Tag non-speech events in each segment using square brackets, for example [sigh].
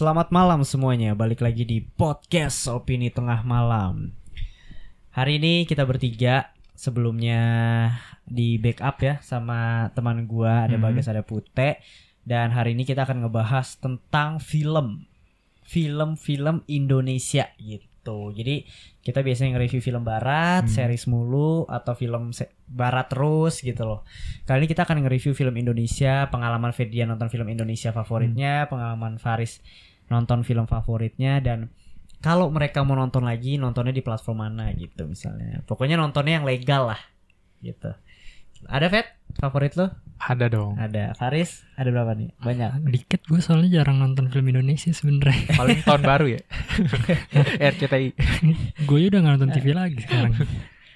Selamat malam semuanya, balik lagi di podcast Opini Tengah Malam. Hari ini kita bertiga, sebelumnya di backup ya sama teman gua ada Mhm. Bagas ada Pute dan hari ini kita akan ngebahas tentang film. Film-film Indonesia gitu. Jadi kita biasanya nge-review film barat, Hmm. series mulu atau film se- barat terus gitu loh. Kali ini kita akan nge-review film Indonesia, pengalaman Fedian nonton film Indonesia favoritnya, pengalaman Faris nonton film favoritnya dan kalau mereka mau nonton lagi nontonnya di platform mana gitu misalnya. Pokoknya nontonnya yang legal lah gitu. Ada Fed favorit lo? Ada dong. Ada. Faris ada berapa nih? Banyak. Dikit gue soalnya jarang nonton film Indonesia sebenernya Paling tahun baru ya. [laughs] [laughs] RCTI. Gue udah gak nonton TV lagi sekarang [laughs]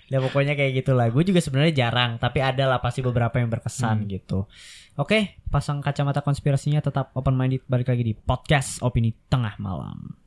Ya pokoknya kayak gitulah. Gue juga sebenarnya jarang, tapi ada lah pasti beberapa yang berkesan Hmm. gitu. Oke, pasang kacamata konspirasinya tetap open minded balik lagi di podcast opini tengah malam.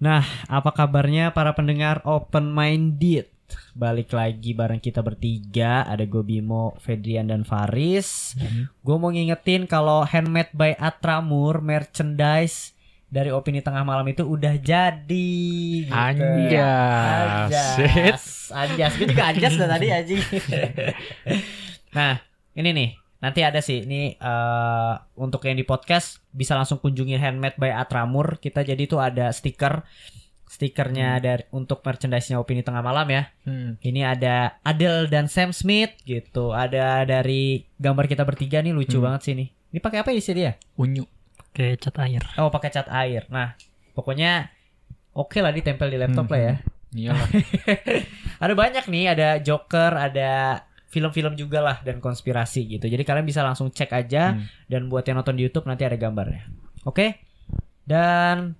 Nah, apa kabarnya para pendengar open minded? Balik lagi bareng kita bertiga, ada gue Bimo, Fedrian dan Faris. Gue mau ngingetin kalau handmade by Atramur merchandise dari opini tengah malam itu udah jadi. Gitu. Anjas. Anjas. Anjas. Gue juga anjas tadi anjing. [laughs] nah, ini nih. Nanti ada sih ini eh, untuk yang di podcast bisa langsung kunjungi handmade by Atramur. Kita jadi tuh ada stiker stikernya dari untuk merchandise-nya opini tengah malam ya. Hmm. Ini ada Adele dan Sam Smith gitu. Ada dari gambar kita bertiga nih lucu Hmm. banget sih nih. Ini pakai apa isi dia? Unyu. Kayak cat air Oh, pakai cat air. Nah, pokoknya oke lah ditempel di laptop Hmm. lah ya. Iyalah. [laughs] Ada banyak nih, ada Joker, ada film-film juga lah dan konspirasi gitu. Jadi kalian bisa langsung cek aja Hmm. dan buat yang nonton di YouTube nanti ada gambarnya. Oke? Dan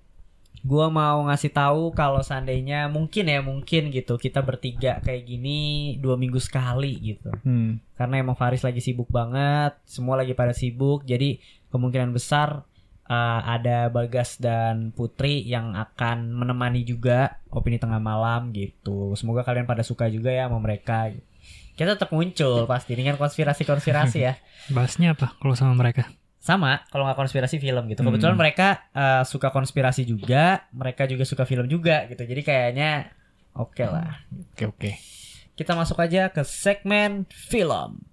gua mau ngasih tahu kalau seandainya mungkin ya mungkin gitu kita bertiga kayak gini dua minggu sekali gitu. Hmm. Karena emang Faris lagi sibuk banget, semua lagi pada sibuk. Jadi kemungkinan besar uh, ada Bagas dan Putri yang akan menemani juga opini tengah malam gitu. Semoga kalian pada suka juga ya sama mereka. Kita tetap muncul pasti dengan konspirasi-konspirasi ya. [laughs] Bahasnya apa kalau sama mereka? Sama kalau nggak konspirasi film gitu. Hmm. Kebetulan mereka uh, suka konspirasi juga, mereka juga suka film juga gitu. Jadi kayaknya oke lah. Oke oke. Kita masuk aja ke segmen film.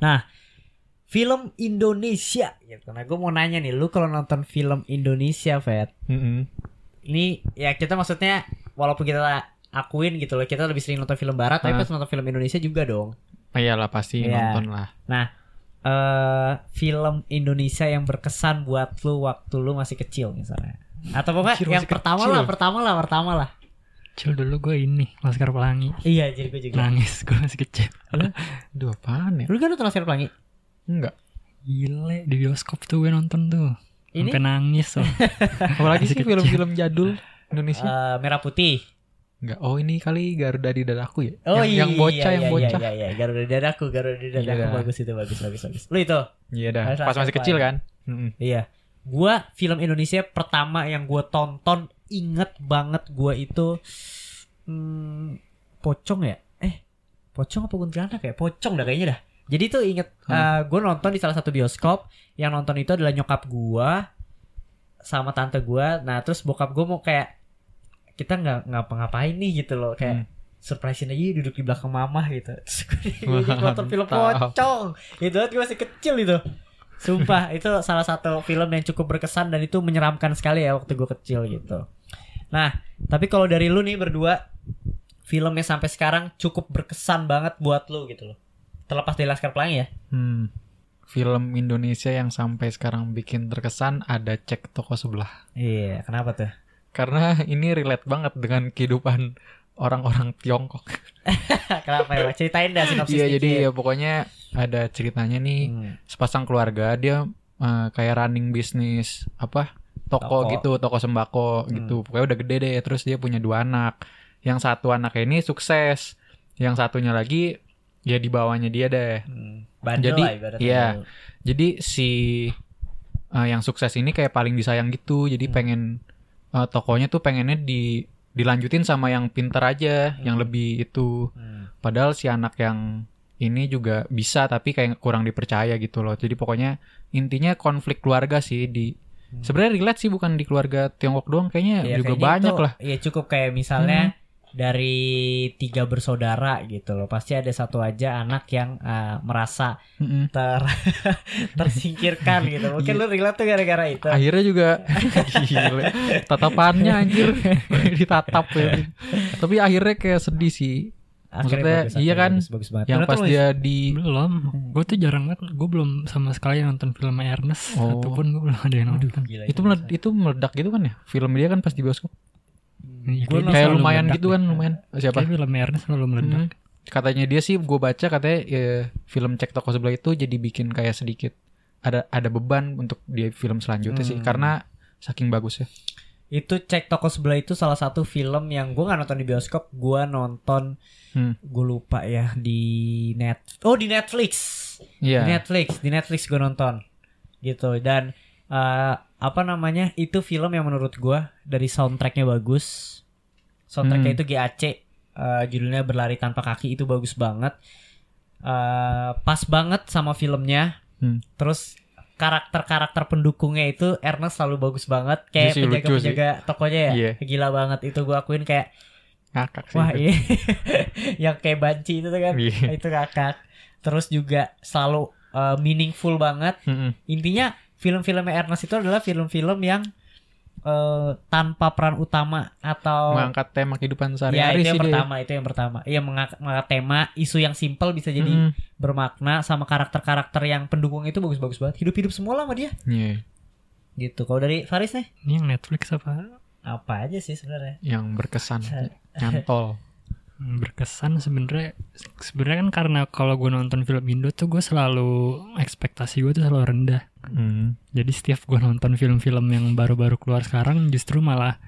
Nah, film Indonesia gitu. Nah, gue mau nanya nih, lu kalau nonton film Indonesia, Fed, Hmm. ini ya kita maksudnya walaupun kita akuin gitu loh, kita lebih sering nonton film barat, tapi Hah? pas nonton film Indonesia juga dong. Iyalah pasti Iya. nonton lah. eh film Indonesia yang berkesan buat lu waktu lu masih kecil misalnya. Atau pokoknya Anjir, yang pertama kecil. lah, pertama lah, pertama lah. Cil dulu gue ini Laskar Pelangi Iya, jadi gue juga. Nangis gue masih kecil Aduh apaan ya? Lu kan nonton Laskar Pelangi? Enggak. Gile di bioskop tuh gue nonton tuh Ini Sampai nangis loh [laughs] Apalagi sih film-film jadul Indonesia. eh, merah putih. Enggak. Oh ini kali Garuda di dadaku ya? Oh yang, iya, yang bocah, iya, yang iya, bocah. Iya, iya, Garuda di dadaku, Garuda di dadaku Iya. bagus itu, bagus, bagus, bagus. Lu itu? Iya dah. Pas masih kecil kan? Hmm. Iya. Gua film Indonesia pertama yang gua tonton inget banget gua itu hmm, pocong ya? Eh, pocong apa kuntilanak ya? Pocong dah kayaknya dah. Jadi tuh inget Hmm. gue nonton di salah satu bioskop yang nonton itu adalah nyokap gua sama tante gua. Nah, terus bokap gua mau kayak kita nggak ngapa-ngapain nih gitu loh kayak Hmm. surprisein aja duduk di belakang mamah gitu. [laughs] Terus gue nonton film pocong. Itu banget gue masih kecil itu. Sumpah itu salah satu film yang cukup berkesan dan itu menyeramkan sekali ya waktu gue kecil gitu. Nah, tapi kalau dari lu nih berdua filmnya sampai sekarang cukup berkesan banget buat lu gitu loh. Terlepas dari Laskar Pelangi ya. Hmm. Film Indonesia yang sampai sekarang bikin terkesan ada cek toko sebelah. Iya, kenapa tuh? Karena ini relate banget dengan kehidupan orang-orang Tiongkok. [laughs] kenapa ya? Ceritain dah sinopsis Iya, jadi ya pokoknya ada ceritanya nih Hmm. sepasang keluarga dia eh, kayak running bisnis apa toko, Toko. gitu, toko sembako Hmm. gitu. Pokoknya udah gede deh. Terus dia punya dua anak. Yang satu anak ini sukses, yang satunya lagi ya di bawahnya dia deh. Hmm. Bandel Jadi, lah iya. Jadi si eh, yang sukses ini kayak paling disayang gitu. Jadi Hmm. pengen eh, tokonya tuh pengennya di dilanjutin sama yang pinter aja, yang Hmm. lebih itu. Hmm. Padahal si anak yang ini juga bisa tapi kayak kurang dipercaya gitu loh. Jadi pokoknya intinya konflik keluarga sih di Hmm. sebenarnya relate sih bukan di keluarga Tiongkok doang kayaknya Iya, juga kayaknya banyak itu- lah. Iya cukup kayak misalnya dari tiga bersaudara gitu loh. Pasti ada satu aja anak yang uh, merasa Mm-mm. ter [laughs] tersingkirkan gitu. Mungkin lu relate tuh gara-gara itu. Akhirnya juga. [laughs] Tatapannya anjir [laughs] ditatap ya. Tapi akhirnya kayak sedih sih. maksudnya, bagus, iya akhirnya kan, bagus, bagus banget. Yang pas dia di Belum. Gue tuh jarang banget. Gue belum sama sekali nonton film Ernest. Oh. Ataupun gue belum ada yang nonton. Gila, itu meled- itu meledak gitu kan ya? Film dia kan pas di bioskop. Kayaknya Kayak selalu lumayan meledak gitu deh. kan, lumayan. Siapa? Kayak film Ernest selalu meledak. Hmm. Katanya dia sih gue baca katanya ya, film cek toko sebelah itu jadi bikin kayak sedikit ada ada beban untuk dia film selanjutnya sih Hmm. karena saking bagusnya. Itu cek toko sebelah itu salah satu film yang gue nggak nonton di bioskop, gue nonton, Hmm. gue lupa ya di net, oh di Netflix, Iya. di Netflix, di Netflix gue nonton, gitu dan eh, apa namanya? Itu film yang menurut gue dari soundtracknya bagus, soundtracknya Hmm. itu GAC, eh, judulnya berlari tanpa kaki. Itu bagus banget, Eh, pas banget sama filmnya, Hmm. terus karakter-karakter pendukungnya itu Ernest selalu bagus banget. Iya kayak penjaga-penjaga tokonya ya? Iya. gila banget. Itu gue akuin kayak Ngakak sih. wah ini [laughs] yang kayak banci itu tuh kan? Iya. itu kakak terus juga selalu uh, meaningful banget. Mm-mm. intinya film-filmnya Ernest itu adalah film-film yang uh, tanpa peran utama atau Mengangkat tema kehidupan ya sehari-hari itu sih yang dia. pertama itu yang pertama iya mengangkat, mengangkat tema isu yang simple bisa jadi Mm. bermakna sama karakter-karakter yang pendukung itu bagus-bagus banget hidup-hidup semua lah sama dia Iya. gitu kalau dari Faris nih Ini yang Netflix apa? apa aja sih sebenarnya Yang berkesan. [laughs] Nyantol. Hmm, berkesan sebenarnya sebenarnya kan karena kalau gue nonton film Indo tuh gue selalu ekspektasi gue tuh selalu rendah Hmm. jadi setiap gue nonton film-film yang baru-baru keluar sekarang justru malah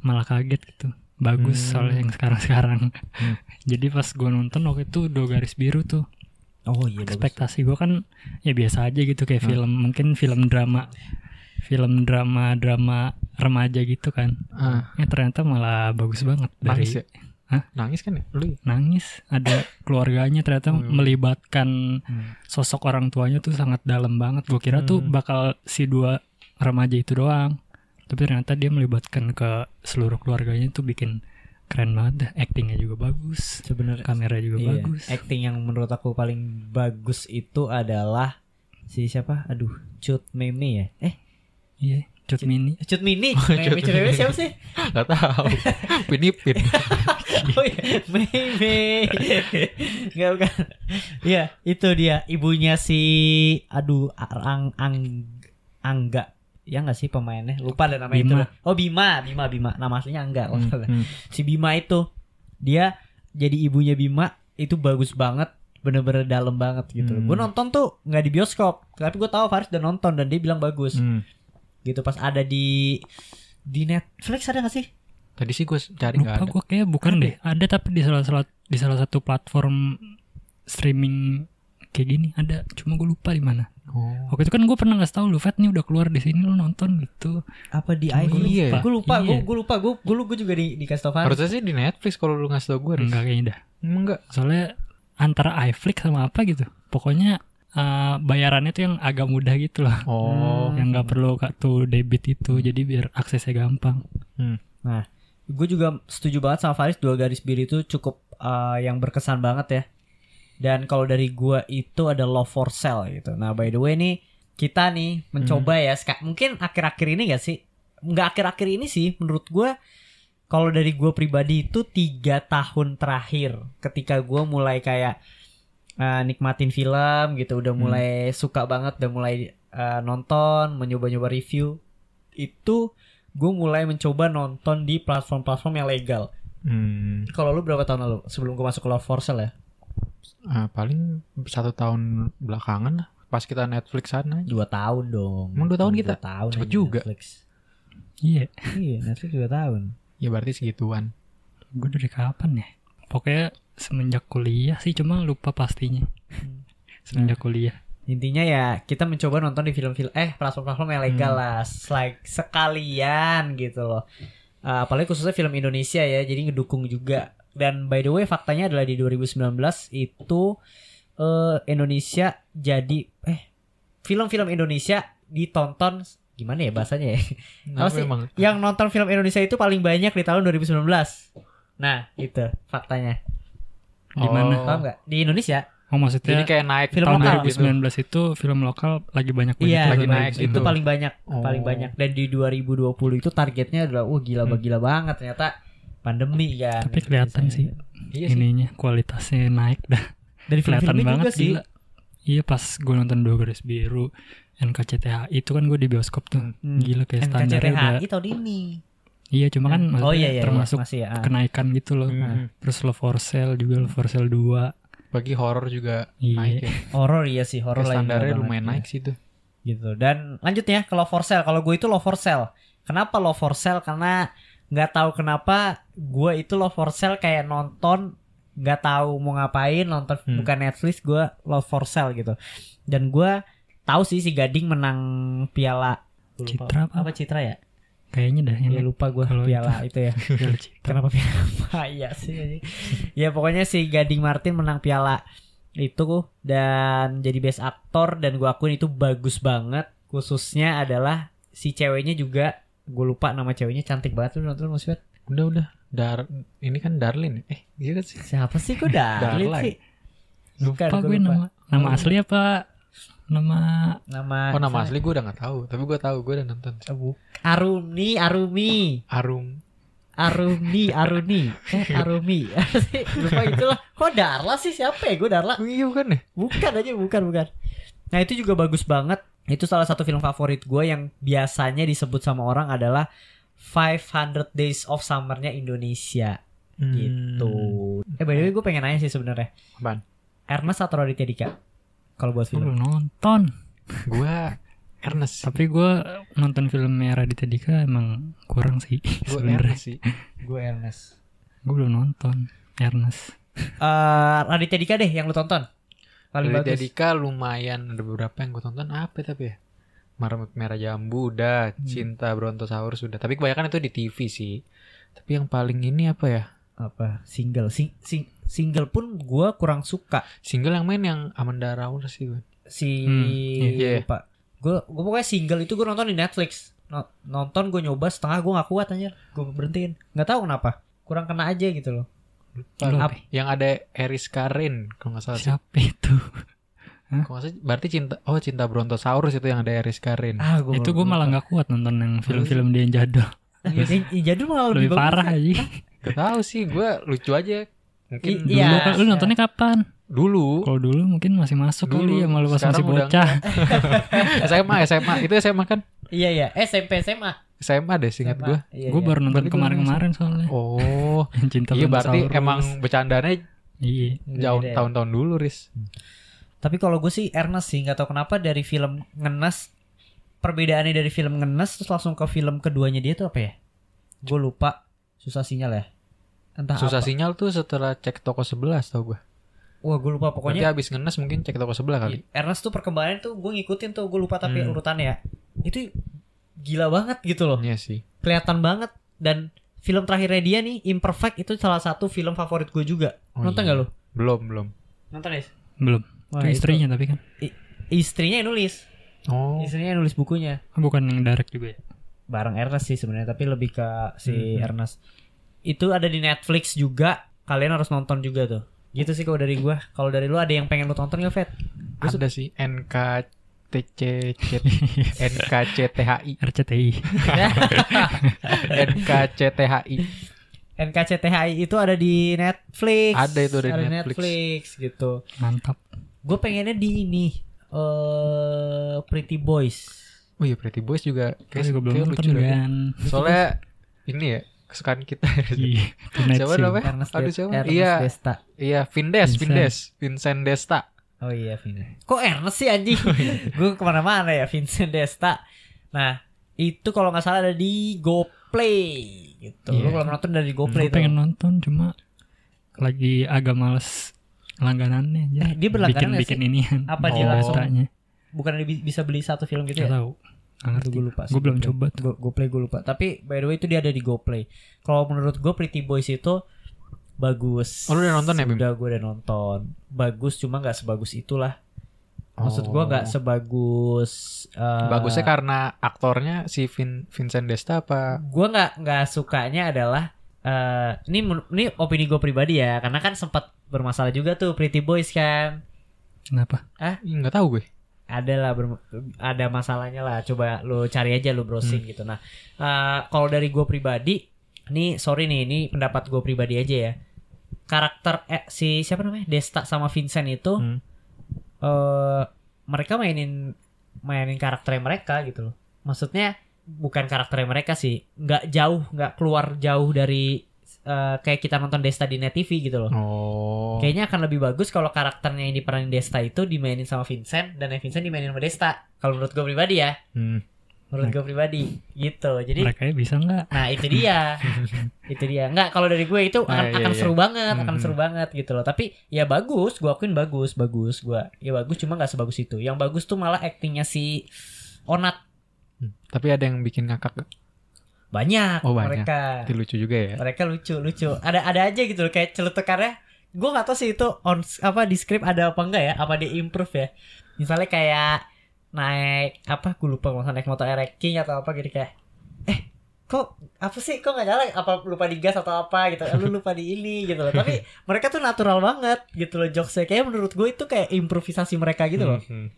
malah kaget gitu bagus Hmm. soalnya yang sekarang-sekarang Hmm. [laughs] jadi pas gue nonton waktu itu dua garis biru tuh oh iya ekspektasi gue kan ya biasa aja gitu kayak Hmm. film mungkin film drama film drama drama remaja gitu kan Ah, ya ternyata malah bagus banget dari nangis ya? Hah? Nangis kan ya? Lu ya? nangis ada keluarganya ternyata Oh, iya. melibatkan Hmm. sosok orang tuanya tuh sangat dalam banget gue kira tuh Hmm. bakal si dua remaja itu doang tapi ternyata dia melibatkan ke seluruh keluarganya tuh bikin keren banget dah actingnya juga bagus sebenarnya kamera juga iya, bagus acting yang menurut aku paling bagus itu adalah si siapa aduh Cut Meme ya eh iya Cut Mini. Cut Mini. Oh, Cut Meme Mini. siapa sih? [laughs] Gak tahu. Pinipin. [laughs] oh iya. Meme. [laughs] Nggak bukan. Iya itu dia. Ibunya si aduh Ang Ang Angga. Ya nggak sih pemainnya? Lupa deh namanya itu. Bima. oh Bima. Bima Bima. Nama aslinya Angga. Salah. Hmm. si Bima itu dia jadi ibunya Bima itu bagus banget. Bener-bener dalam banget gitu. Hmm. gue nonton tuh nggak di bioskop. Tapi gue tahu Faris udah nonton dan dia bilang bagus. Hmm. Gitu pas ada di di Netflix ada gak sih Tadi sih gue cari lupa gak ada. gue kayak bukan deh ada tapi di salah salah di salah satu platform streaming kayak gini ada cuma gue lupa di mana Oh. waktu itu kan gue pernah ngasih tahu lu Fat nih udah keluar di sini lu nonton gitu apa di Cuma iPhone iya. gue lupa gue Iya. gue lupa gue gue gue juga di tau Faris Harusnya sih di Netflix kalau lu ngasih tau gue. Enggak kayaknya dah Emang enggak. soalnya antara iFlix sama apa gitu pokoknya eh, bayarannya tuh yang agak mudah gitu loh. Oh. yang nggak perlu kartu debit itu jadi biar aksesnya gampang. Gue juga setuju banget sama Faris dua garis biru itu cukup uh, yang berkesan banget ya. Dan kalau dari gue itu ada love for sale gitu. Nah by the way nih kita nih mencoba ya ska- mungkin akhir-akhir ini gak sih? Nggak akhir-akhir ini sih menurut gue kalau dari gue pribadi itu tiga tahun terakhir ketika gue mulai kayak uh, nikmatin film gitu udah Hmm. mulai suka banget udah mulai uh, nonton mencoba-nyoba review itu gue mulai mencoba nonton di platform-platform yang legal. Hmm. Kalau lu berapa tahun lalu sebelum gue masuk ke Love for Sale ya? Ah, paling satu tahun belakangan lah. Pas kita Netflix sana. Dua tahun dong. Emang dua tahun kita? Dua tahun Cepet juga. Netflix. Iya, Iya, Netflix 2 tahun. Ya berarti segituan. gue dari kapan ya? Pokoknya semenjak kuliah sih, cuma lupa pastinya. Semenjak kuliah. Intinya ya kita mencoba nonton di film-film eh platform-platform yang legal Hmm. lah, like sekalian gitu loh. Uh, apalagi khususnya film Indonesia ya, jadi ngedukung juga. Dan by the way faktanya adalah di 2019 itu eh, Indonesia jadi eh film-film Indonesia ditonton gimana ya bahasanya ya? Nah, sih? memang. Yang nonton film Indonesia itu paling banyak di tahun 2019. Nah, itu faktanya. Di mana? Oh. Paham? Di Indonesia. Oh Jadi maksudnya kayak naik Film tahun lokal. 2019 itu film lokal lagi banyak banyak Iya, lagi itu, naik itu gitu. paling banyak, Oh. paling banyak. Dan di 2020 itu targetnya adalah, wah gila Hmm. gila banget ternyata pandemi kan. Tapi kelihatan sih Iya sih. ininya kualitasnya naik dah. Dari Kelihatan banget juga sih. gila. Iya pas gue nonton dua garis biru NKCTH itu kan gue di bioskop tuh Hmm. gila kayak standarnya udah NKCTHI tahun ini. Iya cuma kan oh maksudnya iya iya, termasuk iya, masih ya. kenaikan gitu loh Hmm. terus Love for Sale juga Love for Sale 2 Bagi horor juga Iya. naik ya. Horor iya sih, horor lagi standarnya lumayan naik sih tuh. gitu. Dan lanjutnya ke Love for Sale. Kalau gue itu Love for Sale. Kenapa Love for Sale? Karena nggak tahu kenapa gue itu Love for Sale kayak nonton nggak tahu mau ngapain nonton Hmm. bukan Netflix gue Love for Sale gitu. Dan gue tahu sih si Gading menang piala. Citra apa? apa Citra ya? Kayaknya dah Ya ini lupa gue Kalau piala itu, ya. [laughs] Piala Citra. Kenapa piala apa? [laughs] Iya sih. anjing. ya pokoknya si Gading Martin menang piala itu dan jadi best aktor dan gue akuin itu bagus banget. Khususnya adalah si ceweknya juga gue lupa nama ceweknya cantik banget lu nonton Mas? Udah udah. Dar ini kan Darlin. Eh, iya kan sih. Siapa sih kok Darlin sih? Bukan, lupa gua gue lupa. nama nama asli apa nama Nama Oh nama asli gue udah gak tahu, tapi gue tahu gue udah nonton. Arumi Arumi Arum. Arumi Aruni eh [laughs] Arumi [laughs] lupa itulah kok Darla sih siapa ya gue Darla Oh, iya bukan ya? Bukan aja, bukan, bukan. Nah itu juga bagus banget. Itu salah satu film favorit gue yang biasanya disebut sama orang adalah 500 Days of Summer-nya Indonesia Hmm. gitu. Eh by the way gue pengen nanya sih sebenarnya. Ernest atau Raditya Dika? Kalau buat gue film. belum nonton Gue Ernest. tapi gue nonton filmnya Raditya Dika emang kurang sih Gue [laughs] Ernest sih. Gue Ernest. gue belum nonton Ernest Eh Raditya Dika deh yang lu tonton. Paling Dari bagus. Dika lumayan ada beberapa yang gue tonton apa ya, tapi ya? Marmut Merah Jambu udah, Cinta Brontosaurus sudah. Tapi kebanyakan itu di TV sih. Tapi yang paling ini apa ya? Apa? Single. Sing, sing, single pun gue kurang suka. Single yang main yang Amanda Rawls sih gue. si Hmm, iya. lupa gue gue pokoknya single itu gue nonton di Netflix No- nonton gue nyoba setengah gue nggak kuat aja gue berhentiin nggak tahu kenapa kurang kena aja gitu loh apa? Yang ada Eris Karin kalau nggak salah sih. siapa itu Kalau nggak salah berarti cinta oh cinta Brontosaurus itu yang ada Eris Karin. ah gue itu gue malah nggak kuat nonton yang film-film dia yang jadul yang, jadul malah lebih, lebih parah aja Gak tahu sih gue lucu aja. Mungkin I- dulu, iya. Dulu kan- lu nontonnya kapan dulu kalau dulu mungkin masih masuk Dulu. kali ya malu pas masih bocah SMA [laughs] SMA itu SMA kan iya iya SMP SMA SMA deh singkat gue. iya, gue iya. baru nonton kemarin-kemarin soalnya Oh yang [laughs] cinta iya berarti Brontosaurus. emang bercandanya iya jauh Beda ya. tahun-tahun dulu Riz. tapi kalau gue sih Ernest sih nggak tahu kenapa dari film ngenes perbedaannya dari film ngenes terus langsung ke film keduanya dia tuh apa ya gue lupa susah sinyal ya entah Susah apa. sinyal tuh setelah cek toko 11 tau gue. wah gue lupa Pokoknya pokoknya abis ngenes mungkin cek toko sebelah kali. Ernest tuh perkembangannya tuh gue ngikutin tuh gue lupa tapi Hmm. urutannya ya itu gila banget gitu loh Iya sih. kelihatan banget dan film terakhirnya dia nih Imperfect itu salah satu film favorit gue juga Oh, nonton iya. gak lo Belum belum. nonton ya belum Wah, itu istrinya tapi kan istrinya yang nulis Oh. istrinya yang nulis bukunya bukan yang direct juga ya bareng Ernest sih sebenarnya tapi lebih ke si Mhm. Ernest. Itu ada di Netflix juga kalian harus nonton juga tuh. Gitu sih kalau dari gua. Kalau dari lu ada yang pengen lu tonton gak Fet Ada sih NKTC [laughs] NKCTHI RCTI NKCTHI NKCTHI itu ada di Netflix. Ada itu ada di Netflix. Netflix gitu. Mantap. Gue pengennya di ini eh Pretty Boys Oh iya Pretty Boys juga kayak, gue belum kayak nonton lucu kan Soalnya ini ya kesukaan kita. Iya, [laughs] Siapa namanya? Aduh, siapa? Ernest Iya. Desta iya, Vindes. Vindes, Vincent Desta. Oh iya Vincent. Kok Ernest sih anjing? [laughs] Oh, iya. gue ke mana-mana ya Vincent Desta. Nah Itu kalau nggak salah ada di GoPlay gitu. Lu Iya. kalau nonton dari Gue GoPlay tuh. pengen nonton cuma lagi agak males langganannya aja. Eh, dia berlangganan bikin bikin ini kan. Apa dia langsung? Bukan bi- bisa beli satu film gitu Gak ya? tahu. Nggak ngerti. Gue lupa. sih. Gue belum coba tuh. Go, GoPlay gue lupa. Tapi by the way itu dia ada di GoPlay. Kalau menurut gue Pretty Boys itu bagus. Oh, lu udah nonton ya, Bim? Udah gue udah nonton. Bagus cuma nggak sebagus itulah. Maksud gue Oh. nggak sebagus. eh, Bagusnya karena aktornya si Vin, Vincent Desta apa? gue nggak nggak sukanya adalah eh ini ini opini gue pribadi ya karena kan sempat bermasalah juga tuh Pretty Boys kan Kenapa? Ih, Nggak tahu gue. Ada lah ada masalahnya lah. Coba lu cari aja lu browsing gitu. Nah eh, kalau dari gue pribadi ini sorry nih ini pendapat gue pribadi aja ya. Karakter eh, si siapa namanya? Desta sama Vincent itu Hmm. eh mereka mainin mainin karakternya mereka gitu loh. Maksudnya bukan karakternya mereka sih. Nggak jauh nggak keluar jauh dari eh, kayak kita nonton Desta di net TV gitu loh Oh. Kayaknya akan lebih bagus kalau karakternya yang diperanin Desta itu dimainin sama Vincent dan yang Vincent dimainin sama Desta. Kalau menurut gue pribadi ya, Hmm. menurut gue pribadi gitu. Jadi Mereka bisa nggak? nah itu dia. [laughs] itu dia. Nggak kalau dari gue itu akan, Ah, iya, akan iya. seru banget, akan Hmm. seru banget gitu loh. Tapi ya bagus, gue akuin bagus, bagus. Gue ya bagus cuma nggak sebagus itu. Yang bagus tuh malah aktingnya si Onat Hmm. Tapi ada yang bikin ngakak gak? Banyak, Oh, banyak. mereka. Itu lucu juga ya. mereka lucu lucu. Ada ada aja gitu loh kayak celutukannya gue gak tahu sih itu on apa di script ada apa enggak ya apa di improve ya. Misalnya kayak naik apa gue lupa kalau naik motor ereking atau apa gitu kayak eh kok apa sih kok nggak nyala apa lupa digas atau apa? gitu. Lu lupa di ini gitu loh. Tapi [laughs] mereka tuh natural banget gitu loh jokesnya. Kayak menurut gue itu kayak improvisasi mereka gitu loh. Hmm.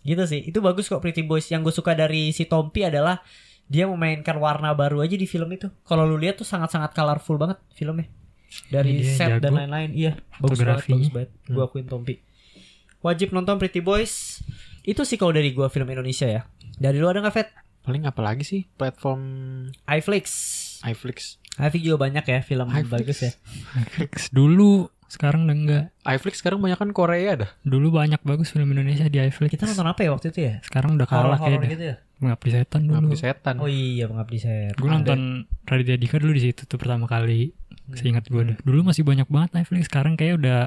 gitu sih. Itu bagus kok Pretty Boys. Yang gue suka dari si Tompi adalah dia memainkan warna baru aja di film itu. Kalau lu lihat tuh sangat-sangat colorful banget filmnya. Dari Iya, set dan jago. lain-lain. Iya bagus banget bagus banget. Gue akuin Tompi. Wajib nonton Pretty Boys. Itu sih kalau dari gue film Indonesia ya. Dari lu ada nggak Fet Paling apa lagi sih? Platform iFlix. iFlix? iFlix juga banyak ya film iFlix. bagus ya. Netflix dulu, sekarang udah enggak. iFlix sekarang banyak kan Korea dah. Dulu banyak bagus film Indonesia di iFlix. kita nonton apa ya waktu itu ya? Sekarang udah kalah kayaknya. gitu ya Mengabdi setan dulu. Ngabdi setan. oh iya pengabdi saya Gue nonton Raditya Dika dulu di situ tuh pertama kali. Hmm. Seingat gue dah. Dulu masih banyak banget Netflix. Sekarang kayak udah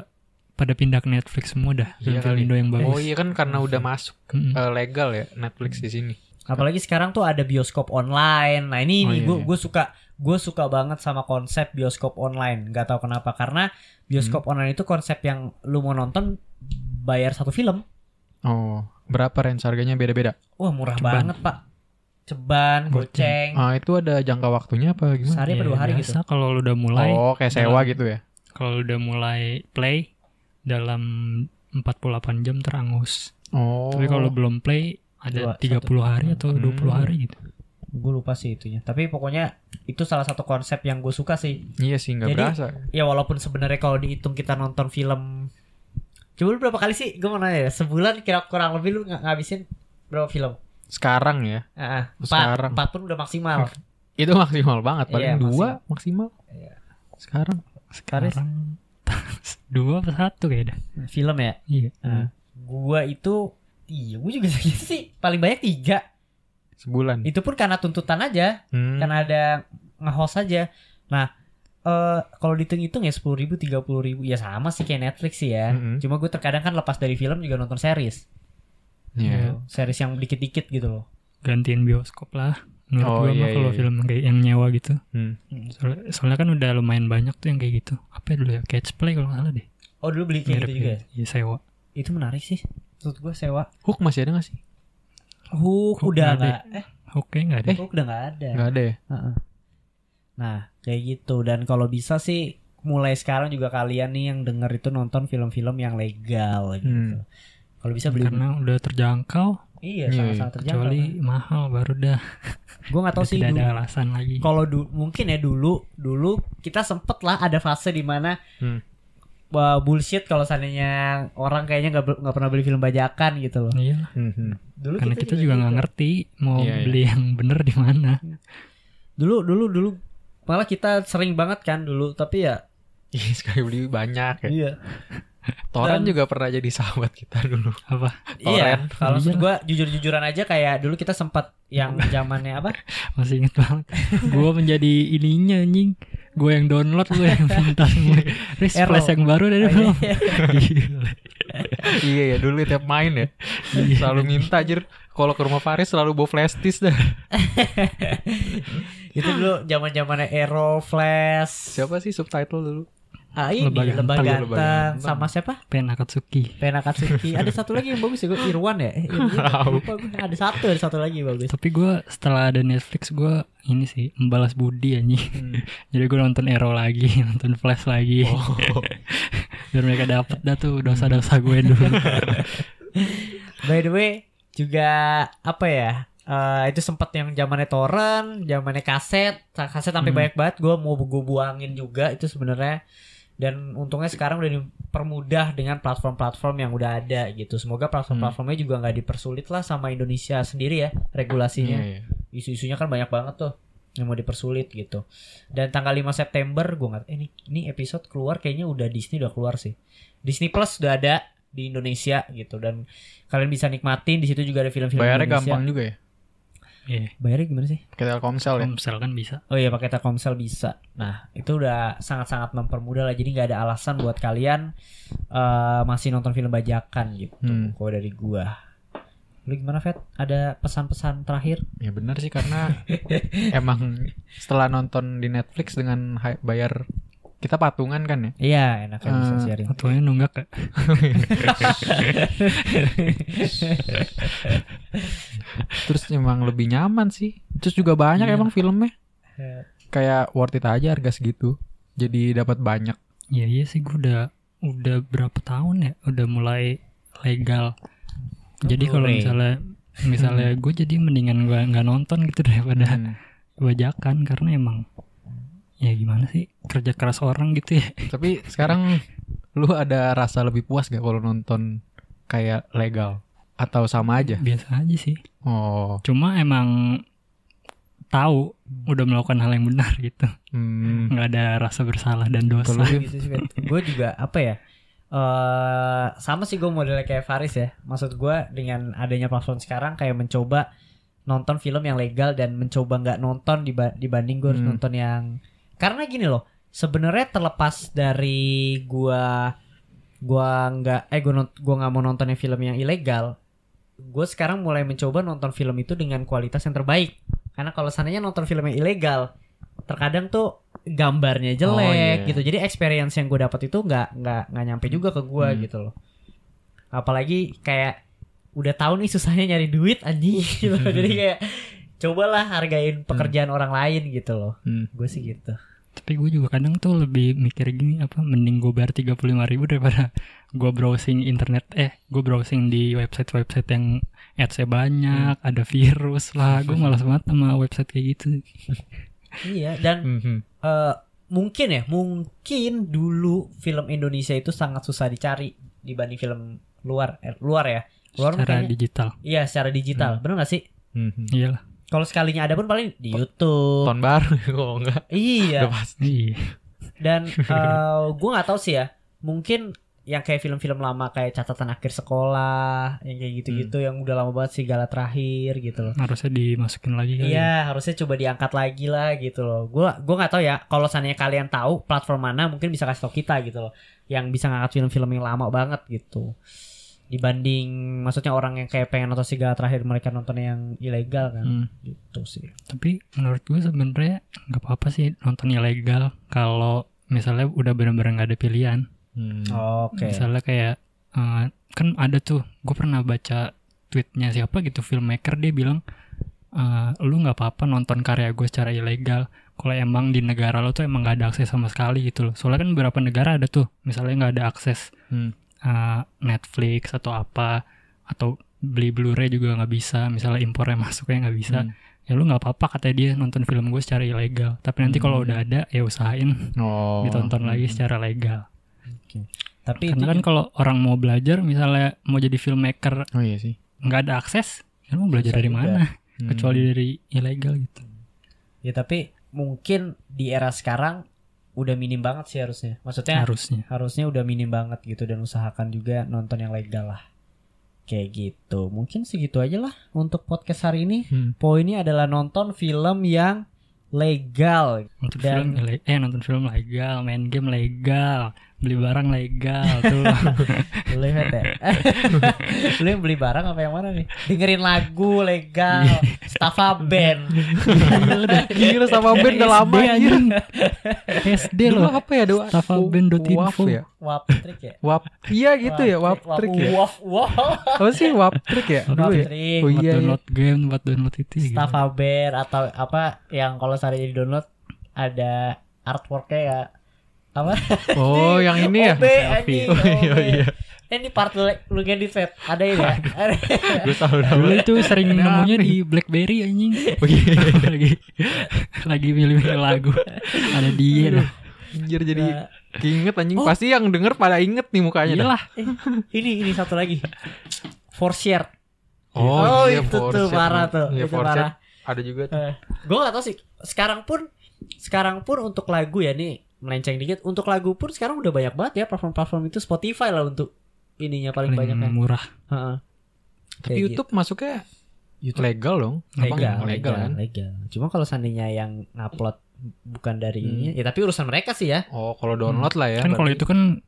pada pindah ke Netflix semua dah. Iya kali. Indo yang bagus. Oh iya kan karena udah masuk Mm-mm. eh, legal ya Netflix di sini. Apalagi sekarang tuh ada bioskop online. Nah ini Oh, nih iya, gue iya. gue suka gue suka banget sama konsep bioskop online. Gak tahu kenapa karena bioskop Hmm. online itu konsep yang lu mau nonton bayar satu film. Oh, berapa range harganya beda-beda? Wah murah Ceban. banget pak. Ceban, goceng. Ah, itu ada jangka waktunya apa gimana? Sehari Ya, dua hari biasa gitu. kalau lu udah mulai Oh, kayak sewa gitu ya. kalau lu udah mulai play dalam 48 jam terangus. Oh. Tapi kalau belum play ada Dua- 30 hari atau Hmm. 20 hari gitu. Gue lupa sih itunya. Tapi pokoknya itu salah satu konsep yang gue suka sih. Iya sih nggak Jadi- berasa. Ya walaupun sebenarnya kalau dihitung kita nonton film Coba lu berapa kali sih? Gue mau nanya ya. Sebulan kira kurang lebih lu ng- ngabisin berapa film? Sekarang ya. Ah, empat, Sekarang. empat pun udah maksimal. [laughs] Itu maksimal banget. Paling Iya, dua maksimal. Iya. Sekarang. Karis? Sekarang [laughs] dua apa satu kayaknya. Film ya. Iya. Nah, gua itu iya, gua juga [laughs] segitu sih. Paling banyak tiga. Sebulan. Itu pun karena tuntutan aja, Hmm. karena ada nge-host aja. Nah, eh kalau dihitung-hitung ya sepuluh ribu, tiga puluh ribu, ya sama sih kayak Netflix sih ya. Mm-mm. Cuma gue terkadang kan lepas dari film juga nonton series, Iya. Gitu. series yang dikit-dikit gitu loh. Gantiin bioskop lah. Menurut Oh, gua iya, mah kalau iya. film kayak yang nyewa gitu. Hmm. Soalnya, soalnya kan udah lumayan banyak tuh yang kayak gitu. Apa ya dulu ya? Catch play kalau nggak salah deh. Oh dulu beli kayak gitu juga. ya? Iya sewa. Itu menarik sih. Menurut gue sewa. Hook masih ada gak sih? Hook Hook udah nggak? Eh, Oke nggak ada. Hook udah nggak ada. Nggak ada ya? Heeh. Nah, kayak gitu. Dan kalau bisa sih mulai sekarang juga kalian nih yang denger itu nonton film-film yang legal gitu. Hmm. Kalau bisa beli Karena udah terjangkau. Iya, Iya, sangat-sangat terjangkau. Kecuali mahal baru dah. Gue nggak tahu sih tidak dulu. ada alasan lagi. Kalau du- mungkin ya dulu dulu kita sempet lah ada fase di mana Hmm. wah, bullshit kalau seandainya orang kayaknya nggak nggak pernah beli film bajakan gitu loh. Iya. Hmm, hmm. Dulu Karena kita juga nggak gitu. ngerti mau Iya, iya. beli yang bener di mana. Dulu dulu dulu malah kita sering banget kan dulu, tapi ya [laughs] Iya sekali beli banyak ya. iya. [laughs] Torrent Dan- juga pernah jadi sahabat kita dulu. apa Iya, kalau Iya. gue jujur-jujuran aja kayak dulu kita sempat yang zamannya apa? [laughs] masih inget banget gue menjadi ininya anjing gue yang download gue yang minta Riz flash yang baru dari Oh, belum iya. Gila. iya ya dulu tiap main ya. Selalu minta anjir kalau ke rumah Faris selalu bawa flash disk dah. Itu dulu [gasps] zaman-zamannya Aero Flash. Siapa sih subtitle dulu? Ah, ini. Ganteng, Lebah Ganteng. sama siapa? Pen Akatsuki Pena Katsuki. [laughs] ada satu lagi yang bagus ya, gue Irwan ya. Eh, [laughs] Irwan, lupa gue. Ada satu, ada satu lagi yang bagus. tapi gue setelah ada Netflix gue ini sih membalas budi anjing Hmm. [laughs] jadi gue nonton Arrow lagi nonton Flash lagi Oh. biar mereka dapet dah tuh dosa-dosa gue dulu By the way, juga apa ya? Eh, itu sempat yang zamannya torrent, zamannya kaset, kaset sampai Hmm. banyak banget. Gue mau gue buangin juga itu sebenarnya. Dan untungnya sekarang udah dipermudah dengan platform-platform yang udah ada gitu. Semoga platform-platformnya juga nggak dipersulit lah sama Indonesia sendiri ya regulasinya. Iya, iya. Isu-isunya kan banyak banget tuh yang mau dipersulit gitu. Dan tanggal 5 September gue nggak eh, ini ini episode keluar kayaknya udah Disney udah keluar sih. Disney Plus udah ada di Indonesia gitu dan kalian bisa nikmatin di situ juga ada film-film Bayarnya Indonesia. gampang juga ya. Iya Bayarnya gimana sih? Pakai Telkomsel ya. Komsel kan bisa Oh iya pakai Telkomsel bisa. Nah itu udah sangat-sangat mempermudah lah. Jadi nggak ada alasan buat kalian eh, masih nonton film bajakan gitu. Hmm. Kalau dari gua. Lu gimana Fet? Ada pesan-pesan terakhir? Ya benar sih karena [laughs] emang setelah nonton di Netflix dengan bayar kita patungan kan ya. Iya enak kan bisa Eh, sharing. Atuannya nunggak ya [laughs] Terus emang lebih nyaman sih. Terus juga banyak Iya. emang filmnya. Eh, Kayak worth it aja harga segitu. Jadi dapat banyak. Iya iya sih gue udah udah berapa tahun ya udah mulai legal. Jadi kalau misalnya misalnya gue jadi mendingan gue nggak nonton gitu daripada Hmm. bajakan karena emang ya gimana sih kerja keras orang gitu ya. [laughs] Tapi sekarang lu ada rasa lebih puas gak kalau nonton kayak legal atau sama aja? Biasa aja sih. Oh, Cuma emang tahu udah melakukan hal yang benar gitu. hmm. nggak ada rasa bersalah dan dosa. Gitu sih gue juga apa ya eh sama sih gue modelnya kayak Faris ya maksud gue dengan adanya platform sekarang kayak mencoba nonton film yang legal dan mencoba nggak nonton diba- dibanding gue harus Hmm. nonton yang karena gini loh sebenarnya terlepas dari gue gua nggak eh gue gua nggak mau nonton yang film yang ilegal gue sekarang mulai mencoba nonton film itu dengan kualitas yang terbaik. Karena kalau seandainya nonton film yang ilegal terkadang tuh gambarnya jelek Oh, iya. gitu. Jadi experience yang gue dapat itu nggak nggak nggak nyampe juga ke gue Hmm. gitu loh. Apalagi kayak udah tahu nih susahnya nyari duit anjing. Gitu [laughs] jadi kayak cobalah hargain pekerjaan orang lain gitu loh. Hmm. gue sih gitu Tapi gue juga kadang tuh lebih mikir gini apa mending gue bayar 35 ribu daripada [laughs] gue browsing internet. Eh gue browsing di website-website yang adsnya banyak ada virus lah. Gue [laughs] malas banget sama website kayak gitu. [laughs] Iya dan Mhm. eh, mungkin ya mungkin dulu film Indonesia itu sangat susah dicari dibanding film luar eh, luar ya. Luar secara makanya digital. Iya secara digital. Bener gak sih? Mhm. iyalah kalau sekalinya ada pun paling di YouTube Tahun baru [laughs] kok enggak? iya Udah pasti. dan [laughs] eh gue nggak tahu sih ya mungkin yang kayak film-film lama kayak catatan akhir sekolah yang kayak gitu-gitu yang udah lama banget sih gala terakhir gitu loh harusnya dimasukin lagi kali Iya harusnya coba diangkat lagi lah gitu loh. Gue gua nggak tahu ya. Kalau seandainya kalian tahu platform mana mungkin bisa kasih tau kita gitu loh. Yang bisa ngangkat film-film yang lama banget gitu. Dibanding maksudnya orang yang kayak pengen nonton segala terakhir mereka nonton yang ilegal kan. Hmm. Gitu sih. tapi menurut gue sebenarnya nggak apa-apa sih nonton ilegal kalau misalnya udah benar-benar nggak ada pilihan Hmm. Oke. misalnya kayak eh, kan ada tuh gue pernah baca tweetnya siapa gitu filmmaker dia bilang eh, lu nggak apa-apa nonton karya gue secara ilegal kalau emang di negara lo tuh emang nggak ada akses sama sekali gitu loh soalnya kan beberapa negara ada tuh misalnya nggak ada akses Hmm. Eh, Netflix atau apa atau beli Blu-ray juga nggak bisa misalnya impornya [laughs] masuknya nggak bisa Hmm. ya lu nggak apa-apa katanya dia nonton film gue secara ilegal tapi nanti kalau Hmm. udah ada ya usahain Oh. ditonton lagi secara legal Tapi karena itu kan kalau orang mau belajar misalnya mau jadi filmmaker Oh iya sih. nggak ada akses ya lu mau belajar Susah dari juga. mana Hmm. kecuali dari ilegal gitu ya tapi mungkin di era sekarang udah minim banget sih harusnya. Maksudnya harusnya harusnya udah minim banget gitu dan usahakan juga nonton yang legal lah. Kayak gitu. Mungkin segitu aja lah untuk podcast hari ini. Hmm. Poinnya adalah nonton film yang legal. nonton Dan- film eh nonton film legal main game legal beli barang legal tuh [laughs] Lu lihat ya. [laughs] Lu yang beli barang apa yang mana nih? Dengerin lagu legal. Staffa band. gila sama band udah lama [laughs] anjing SD Dulu loh apa ya doa? Stafaband.info. Waf ya. Wap trick ya. Wap. Iya gitu ya, wap Wap- trick ya. Waf waf. Apa sih wap trick ya? Wap Dulu ya. trick. Oh buat iya, iya. download game buat download itu gitu. Staffa band atau apa yang kalau sehari di download ada artworknya ya apa? Oh, yang ini ya. OB anjing. Oh, iya, iya. Ini part lu, lu ngedit Feb. Ada ini ya? Gue tahu Dulu itu sering nemunya di BlackBerry anjing. Oh iya. lagi lagi milih-milih lagu. Ada dia dah. Anjir jadi Nah, keinget anjing. Oh. Pasti yang denger pada inget nih mukanya dah. Iyalah. eh, ini ini satu lagi. For share. Oh, iya, itu tuh parah tuh. Iya, itu parah. Ada juga tuh. Eh, gue gak tau sih. Sekarang pun sekarang pun untuk lagu ya nih melenceng dikit. Untuk lagu pun sekarang udah banyak banget ya platform-platform itu Spotify lah untuk ininya paling, banyak Paling ya. murah. Heeh. Tapi Kayak YouTube masuknya YouTube. legal dong. Apa legal, legal, legal kan? legal. Cuma kalau seandainya yang ngupload bukan dari Hmm. ini, ya tapi urusan mereka sih ya. Oh, kalau download lah ya. kan kalau itu kan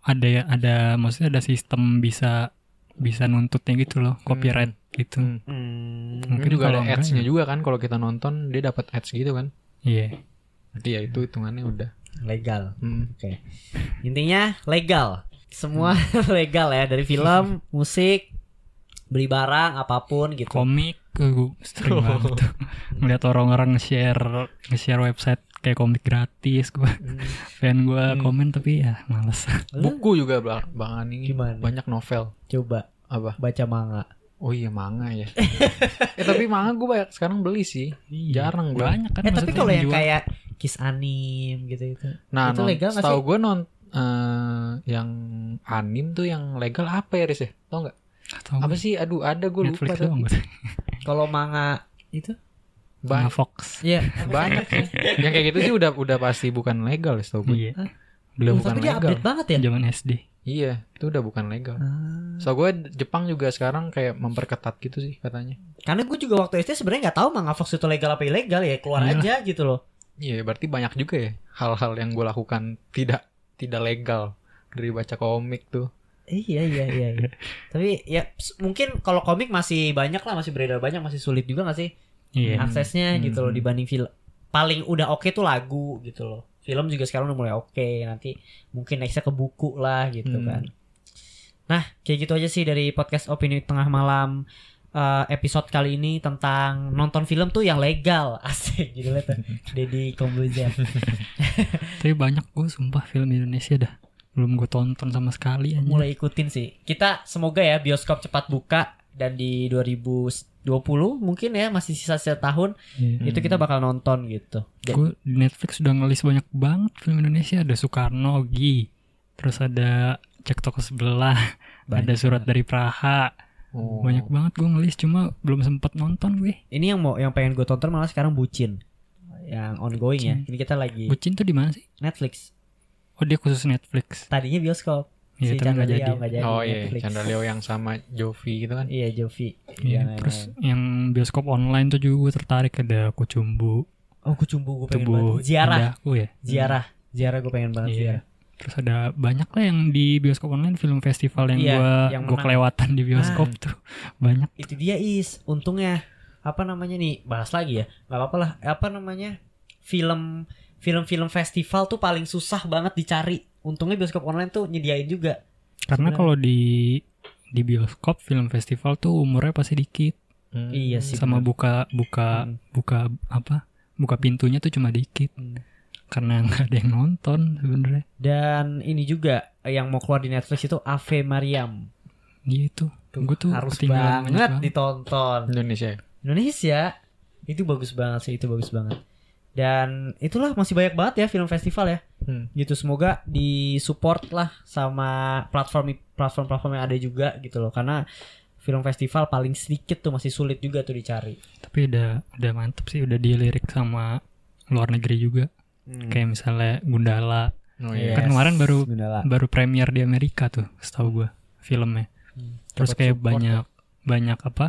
ada ada maksudnya ada sistem bisa bisa nuntutnya gitu loh, copyright gitu. Hmm. Hmm. Mungkin juga ada ads-nya ya. juga kan kalau kita nonton dia dapat ads gitu kan. Iya. Berarti ya itu hitungannya udah. Legal. Hmm. Oke. Intinya legal. Semua [laughs] legal ya dari film, musik, beli barang apa pun gitu. Komik eh, gua sering banget tuh. ngeliat orang-orang nge-share nge-share website kayak komik gratis gua Hmm. fan gua Hmm. komen tapi ya males. Buku juga Bang Bang Ani. Gimana? Banyak novel. coba Apa? baca manga. Oh iya manga ya. [laughs] eh tapi manga gue banyak sekarang beli sih. Jarang gue. Banyak kan eh tapi kalau yang jual. kayak kiss anim gitu gitu. Nah, Itu non, legal nggak setahu sih? gue non eh, yang anim tuh yang legal apa ya Riz ya? Tau nggak? Apa sih? Aduh ada gue lupa. [laughs] Kalau manga itu? Sama Ba- Fox. Iya. [laughs] banyak sih. yang kayak gitu sih udah udah pasti bukan legal ya setahu gue. Iya. Udah Oh, bukan tapi dia legal. update banget ya. Zaman SD. Iya, itu udah bukan legal. Ah. So gue Jepang juga sekarang kayak memperketat gitu sih katanya. Karena gue juga waktu SD sebenarnya nggak tahu manga Fox itu legal apa ilegal ya keluar Iyalah. aja gitu loh. Iya, berarti banyak juga ya hal-hal yang gue lakukan tidak tidak legal dari baca komik tuh. Iya iya iya. iya. [laughs] Tapi ya mungkin kalau komik masih banyak lah masih beredar banyak masih sulit juga gak sih Iya. aksesnya Hmm. gitu loh dibanding film. Paling udah oke tuh lagu gitu loh. Film juga sekarang udah mulai oke nanti mungkin nextnya ke buku lah gitu Hmm. kan. Nah kayak gitu aja sih dari podcast opini tengah malam eh, episode kali ini tentang nonton film tuh yang legal [laughs] asik gitu tuh Deddy Kombuzer [laughs] Tapi banyak gue sumpah film Indonesia dah. Belum gue tonton sama sekali aja. mulai ikutin sih kita semoga ya bioskop cepat buka dan di 2020 mungkin ya masih sisa-sisa tahun Iya. itu kita bakal nonton gitu Gue di Netflix udah ngelis banyak banget film Indonesia. Ada Soekarno, Gi. Terus ada Cek Toko Sebelah. [laughs] Banyak ada Surat dari Praha. Oh. Banyak banget gue ngelis. Cuma belum sempet nonton gue. ini yang mau yang pengen gue tonton malah sekarang bucin yang ongoing ya ini kita lagi Bucin tuh di mana sih? Netflix Oh dia khusus Netflix. tadinya bioskop Iya, tapi Chandra nggak jadi. Jadi Oh iya, Netflix. Chandra Leo yang sama Jovi gitu kan. iya Jovi Iya, Yang terus lain-lain. yang bioskop online tuh juga gue tertarik ada Kucumbu, oh kucumbu gue pengen Tubuh banget ziarah Indahku ya. ziarah ziarah gue pengen banget Iya. ziarah Terus ada banyak lah yang di bioskop online film festival yang Iya, gua menang. kelewatan di bioskop tuh [laughs] banyak. itu dia is untungnya apa namanya nih bahas lagi ya nggak apa-apa lah apa namanya film film-film festival tuh paling susah banget dicari untungnya bioskop online tuh nyediain juga Karena kalau di di bioskop film festival tuh umurnya pasti dikit Hmm. Iya sih, sama bener. buka buka Hmm. buka apa? Buka pintunya tuh cuma dikit Hmm. karena [laughs] nggak ada yang nonton sebenarnya. dan ini juga eh, yang mau keluar di Netflix itu Ave Mariam Gitu. Tuh, Gue tuh harus banget banget. ditonton Indonesia. Indonesia itu bagus banget sih itu bagus banget dan itulah masih banyak banget ya film festival ya Hmm. gitu semoga disupport lah sama platform platform platform yang ada juga gitu loh karena film festival paling sedikit tuh masih sulit juga tuh dicari Tapi udah udah mantep sih udah dilirik sama luar negeri juga. Hmm. kayak misalnya Gundala Oh Yes. iya. kan kemarin baru Gundala. baru premier di Amerika tuh setahu gue filmnya Hmm. terus Dapat kayak support banyak banyak apa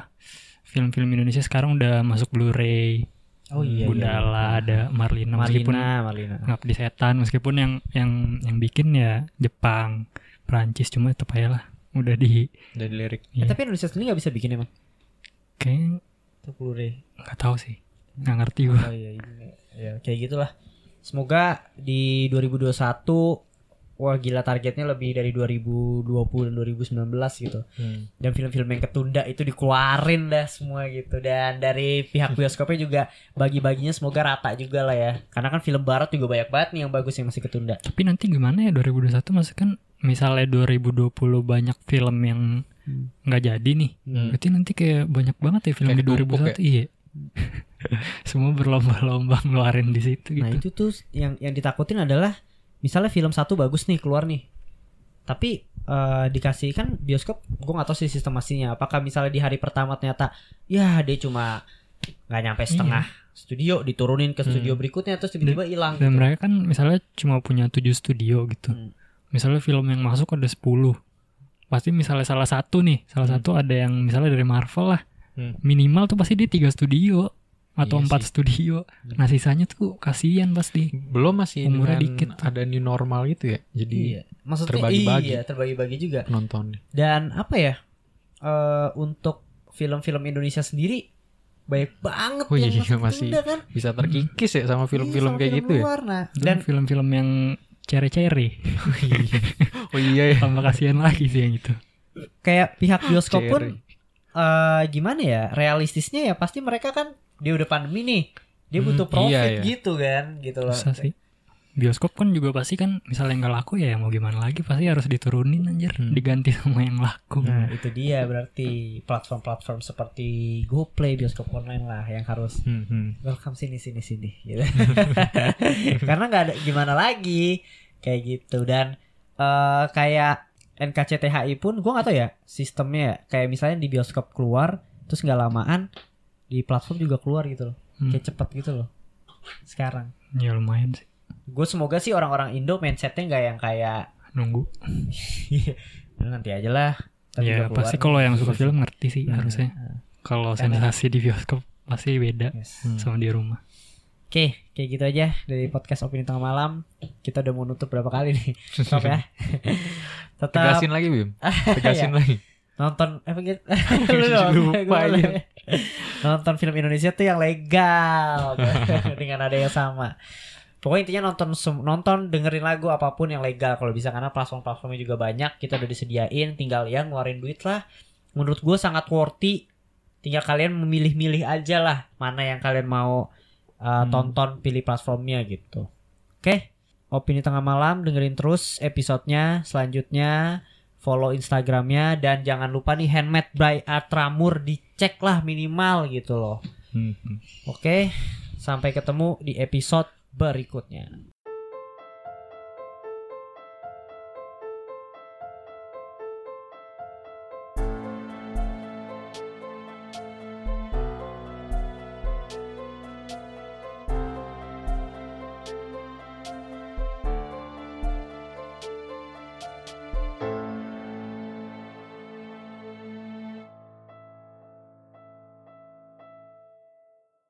film-film Indonesia sekarang udah masuk Blu-ray Oh iya. Gundala ada Marlina, meskipun Marlina, Marlina. ngabdi setan meskipun yang yang yang bikin ya Jepang Prancis cuma tetap aja lah udah di Dari lirik. Eh, Iya. tapi Indonesia sendiri nggak bisa bikin emang. kayak Itu Blu-ray. nggak tahu sih nggak ngerti gue Oh iya, iya. Ya, kayak gitulah. Semoga di 2021 wah gila targetnya lebih dari 2020 dan 2019 gitu. Hmm. Dan film-film yang ketunda itu dikeluarin dah semua gitu. Dan dari pihak bioskopnya juga bagi-baginya semoga rata juga lah ya. Karena kan film barat juga banyak banget nih yang bagus yang masih ketunda. tapi nanti gimana ya 2021 maksudnya kan misalnya 2020 banyak film yang Hmm. nggak jadi nih Hmm. berarti nanti kayak banyak banget ya film Kayak di ketumpuk 2021 iya [laughs] semua berlomba-lomba ngeluarin di situ gitu Nah itu tuh yang yang ditakutin adalah misalnya film satu bagus nih keluar nih, tapi eh, dikasih kan bioskop, gue nggak tahu sih sistem aslinya. Apakah misalnya di hari pertama ternyata ya dia cuma nggak nyampe setengah studio diturunin ke studio berikutnya terus tiba-tiba hilang. dan gitu. mereka kan misalnya cuma punya tujuh studio gitu Hmm. misalnya film yang masuk ada 10 pasti misalnya salah satu nih salah Hmm. satu ada yang misalnya dari Marvel lah Hmm. minimal tuh pasti dia tiga studio atau Iya empat sih. studio nah sisanya tuh kasihan pasti Belum masih Umurnya dikit tuh. ada new normal gitu ya. Jadi Iya, maksudnya terbagi-bagi. iya terbagi-bagi juga. penontonnya. Dan apa ya eh untuk film-film Indonesia sendiri banyak banget Oh yang iya, masih ketunda kan. Bisa terkikis ya sama Iya, film-film sama kayak film gitu ya. Nah, dan film-film yang cere-cere [laughs] Oh iya ya. tambah kasihan lagi sih yang itu kayak pihak bioskop pun eh gimana ya realistisnya ya pasti mereka kan dia udah pandemi nih dia Hmm, butuh profit iya, iya. gitu kan gitu loh susah sih bioskop kan juga pasti kan misalnya nggak laku ya mau gimana lagi pasti harus diturunin anjir Hmm. diganti sama yang laku nah itu dia berarti platform-platform seperti GoPlay bioskop online lah yang harus Hmm, hmm. welcome sini sini sini gitu [laughs] karena nggak ada gimana lagi kayak gitu dan eh kayak NKCTHI pun gue nggak tahu ya sistemnya ya. kayak misalnya di bioskop keluar terus nggak lamaan di platform juga keluar gitu loh Hmm. kayak cepet gitu loh sekarang ya lumayan sih gue semoga sih orang-orang Indo mindsetnya nggak yang kayak nunggu "Ya, [laughs] nanti aja lah ya pasti nih." kalau yang suka film ngerti sih Nah, harusnya nah, kalau sensasi di bioskop pasti beda yes. Hmm. sama di rumah Oke, kayak gitu aja dari podcast opini tengah malam. Kita udah mau nutup berapa kali nih? [laughs] Stop ya. Tetap Tegasin lagi Bim. [laughs] Tegasin Iya. lagi. nonton apa gitu? Lu Lupa aja. Nonton film Indonesia tuh yang legal. [laughs] Dengan ada yang sama. Pokoknya intinya nonton nonton dengerin lagu apa pun yang legal kalau bisa. Karena platform-platformnya juga banyak kita udah disediain tinggal ya ngeluarin duit lah. Menurut gue sangat worthy tinggal kalian memilih-milih aja lah mana yang kalian mau uh, Hmm. tonton pilih platformnya gitu. Oke? Opini tengah malam dengerin terus episodenya selanjutnya follow instagramnya dan jangan lupa nih handmade by Atramur dicek lah minimal gitu loh Hmm, hmm. oke sampai ketemu di episode berikutnya